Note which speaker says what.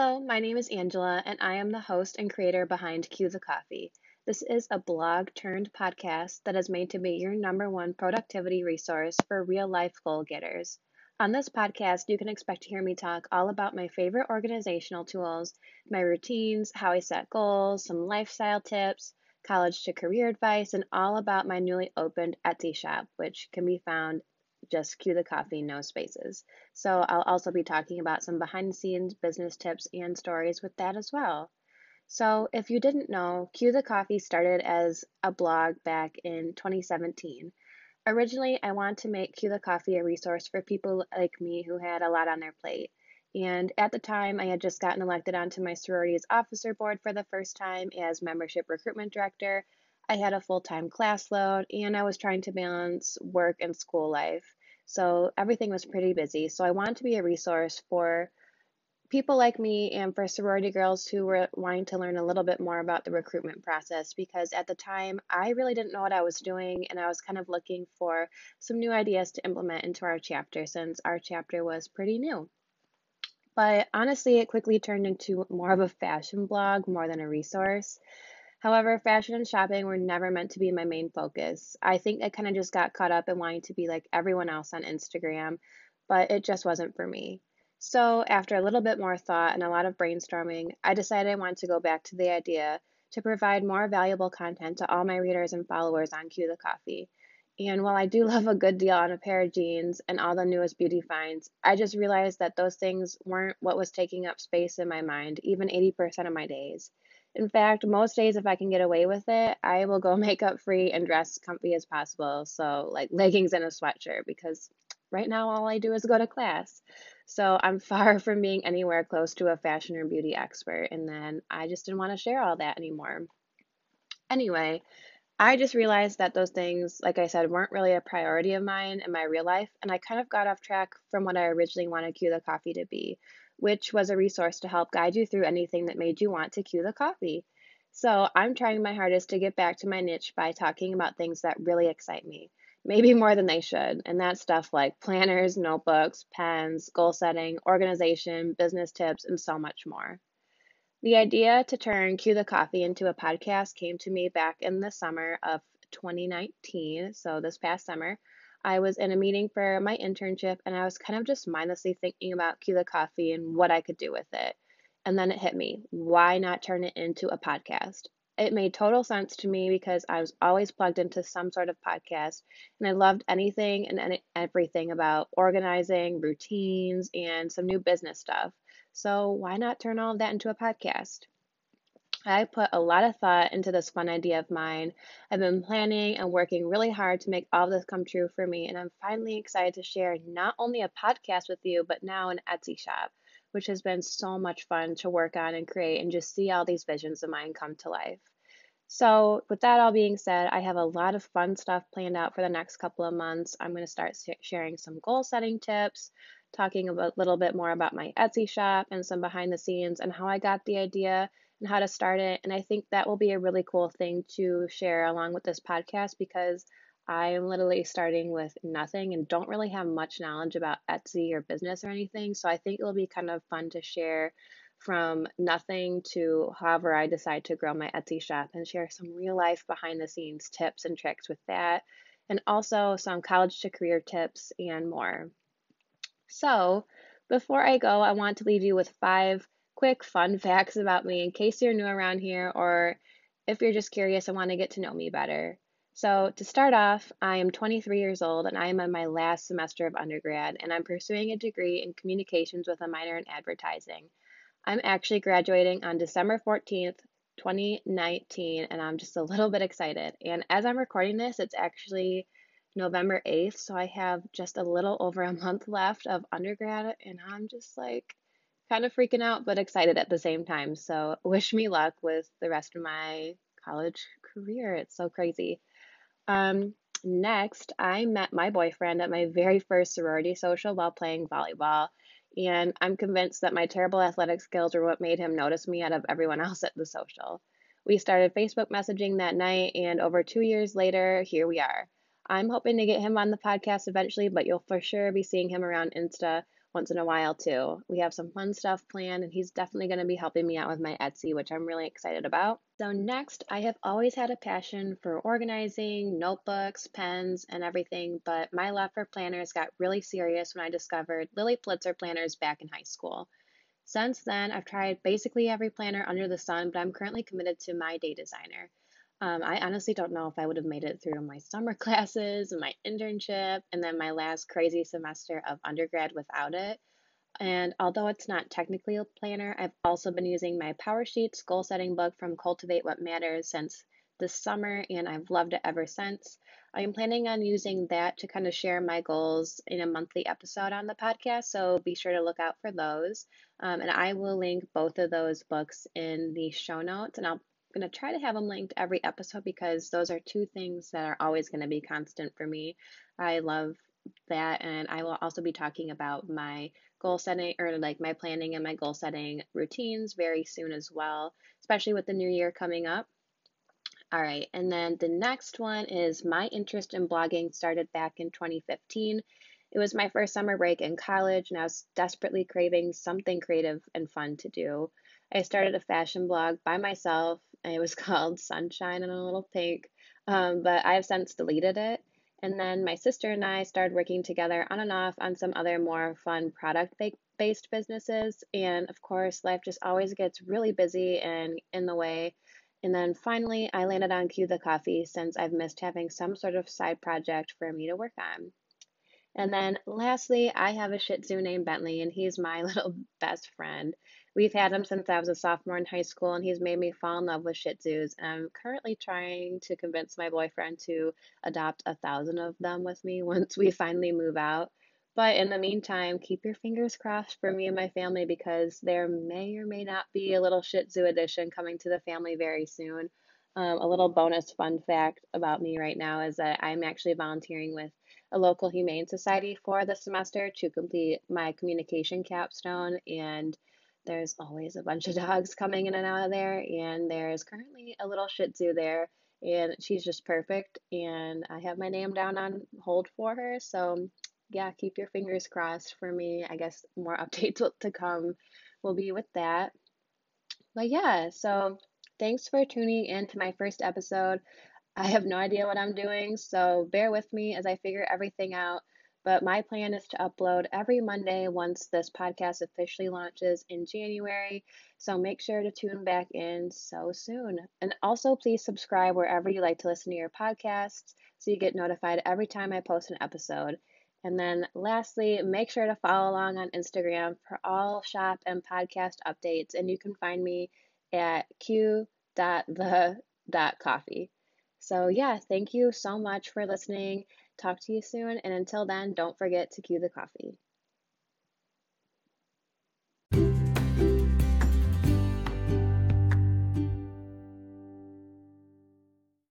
Speaker 1: Hello, my name is Angela, and I am the host and creator behind Cue the Coffee. This is a blog turned podcast that is made to be your number one productivity resource for real life goal getters. On this podcast, you can expect to hear me talk all about my favorite organizational tools, my routines, how I set goals, some lifestyle tips, college to career advice, and all about my newly opened Etsy shop, which can be found just cue the coffee, no spaces. So I'll also be talking about some behind the scenes business tips and stories with that as well. So if you didn't know, Cue the Coffee started as a blog back in 2017. Originally, I wanted to make Cue the Coffee a resource for people like me who had a lot on their plate. And at the time, I had just gotten elected onto my sorority's officer board for the first time as membership recruitment director. I had a full time class load, and I was trying to balance work and school life. So everything was pretty busy. So I wanted to be a resource for people like me and for sorority girls who were wanting to learn a little bit more about the recruitment process because at the time I really didn't know what I was doing and I was kind of looking for some new ideas to implement into our chapter since our chapter was pretty new. But honestly, it quickly turned into more of a fashion blog more than a resource. However, fashion and shopping were never meant to be my main focus. I think I kind of just got caught up in wanting to be like everyone else on Instagram, but it just wasn't for me. So, after a little bit more thought and a lot of brainstorming, I decided I wanted to go back to the idea to provide more valuable content to all my readers and followers on Cue the Coffee. And while I do love a good deal on a pair of jeans and all the newest beauty finds, I just realized that those things weren't what was taking up space in my mind, even 80% of my days. In fact, most days, if I can get away with it, I will go makeup free and dress comfy as possible. So, like leggings and a sweatshirt, because right now all I do is go to class. So, I'm far from being anywhere close to a fashion or beauty expert. And then I just didn't want to share all that anymore. Anyway, I just realized that those things, like I said, weren't really a priority of mine in my real life. And I kind of got off track from what I originally wanted Cue the Coffee to be, which was a resource to help guide you through anything that made you want to cue the coffee. So I'm trying my hardest to get back to my niche by talking about things that really excite me, maybe more than they should. And that's stuff like planners, notebooks, pens, goal setting, organization, business tips, and so much more. The idea to turn Cue the Coffee into a podcast came to me back in the summer of 2019, so this past summer, I was in a meeting for my internship and I was kind of just mindlessly thinking about the Coffee and what I could do with it. And then it hit me why not turn it into a podcast? It made total sense to me because I was always plugged into some sort of podcast and I loved anything and any, everything about organizing, routines, and some new business stuff. So, why not turn all of that into a podcast? I put a lot of thought into this fun idea of mine. I've been planning and working really hard to make all this come true for me, and I'm finally excited to share not only a podcast with you, but now an Etsy shop, which has been so much fun to work on and create and just see all these visions of mine come to life. So, with that all being said, I have a lot of fun stuff planned out for the next couple of months. I'm going to start sharing some goal setting tips, talking a little bit more about my Etsy shop and some behind the scenes and how I got the idea and how to start it. And I think that will be a really cool thing to share along with this podcast because I am literally starting with nothing and don't really have much knowledge about Etsy or business or anything. So I think it'll be kind of fun to share from nothing to however I decide to grow my Etsy shop and share some real life behind the scenes tips and tricks with that, and also some college to career tips and more. So, before I go, I want to leave you with five quick fun facts about me in case you're new around here or if you're just curious and want to get to know me better. So, to start off, I am 23 years old and I am in my last semester of undergrad and I'm pursuing a degree in communications with a minor in advertising. I'm actually graduating on December 14th, 2019, and I'm just a little bit excited. And as I'm recording this, it's actually November 8th, so I have just a little over a month left of undergrad, and I'm just like, kind of freaking out, but excited at the same time. So, wish me luck with the rest of my college career. It's so crazy. Um, next, I met my boyfriend at my very first sorority social while playing volleyball. And I'm convinced that my terrible athletic skills are what made him notice me out of everyone else at the social. We started Facebook messaging that night, and over two years later, here we are. I'm hoping to get him on the podcast eventually, but you'll for sure be seeing him around Insta once in a while too. We have some fun stuff planned, and he's definitely going to be helping me out with my Etsy, which I'm really excited about. So, next, I have always had a passion for organizing notebooks, pens, and everything, but my love for planners got really serious when I discovered Lilly Pulitzer planners back in high school. Since then, I've tried basically every planner under the sun, but I'm currently committed to my day designer. Um, I honestly don't know if I would have made it through my summer classes and my internship and then my last crazy semester of undergrad without it. And although it's not technically a planner, I've also been using my Power Sheets goal setting book from Cultivate What Matters since this summer, and I've loved it ever since. I am planning on using that to kind of share my goals in a monthly episode on the podcast, so be sure to look out for those. Um, and I will link both of those books in the show notes, and I'll going to try to have them linked every episode because those are two things that are always going to be constant for me. I love that, and I will also be talking about my goal setting or like my planning and my goal setting routines very soon as well, especially with the new year coming up. All right, and then the next one is my interest in blogging started back in 2015. It was my first summer break in college, and I was desperately craving something creative and fun to do. I started a fashion blog by myself and it was called Sunshine in a Little Pink, um, but I've since deleted it. And then my sister and I started working together on and off on some other more fun product based businesses. And of course, life just always gets really busy and in the way. And then finally, I landed on Cue the Coffee since I've missed having some sort of side project for me to work on. And then lastly, I have a Shih Tzu named Bentley, and he's my little best friend. We've had him since I was a sophomore in high school, and he's made me fall in love with Shih Tzus. I'm currently trying to convince my boyfriend to adopt a thousand of them with me once we finally move out. But in the meantime, keep your fingers crossed for me and my family because there may or may not be a little Shih Tzu edition coming to the family very soon. Um, a little bonus fun fact about me right now is that I'm actually volunteering with a local humane society for the semester to complete my communication capstone and there's always a bunch of dogs coming in and out of there, and there's currently a little Shih Tzu there, and she's just perfect. And I have my name down on hold for her, so yeah, keep your fingers crossed for me. I guess more updates to come will be with that. But yeah, so thanks for tuning in to my first episode. I have no idea what I'm doing, so bear with me as I figure everything out. But my plan is to upload every Monday once this podcast officially launches in January. So make sure to tune back in so soon. And also, please subscribe wherever you like to listen to your podcasts so you get notified every time I post an episode. And then lastly, make sure to follow along on Instagram for all shop and podcast updates. And you can find me at cue.the.coffee. So, yeah, thank you so much for listening. Talk to you soon, and until then, don't forget to cue the coffee.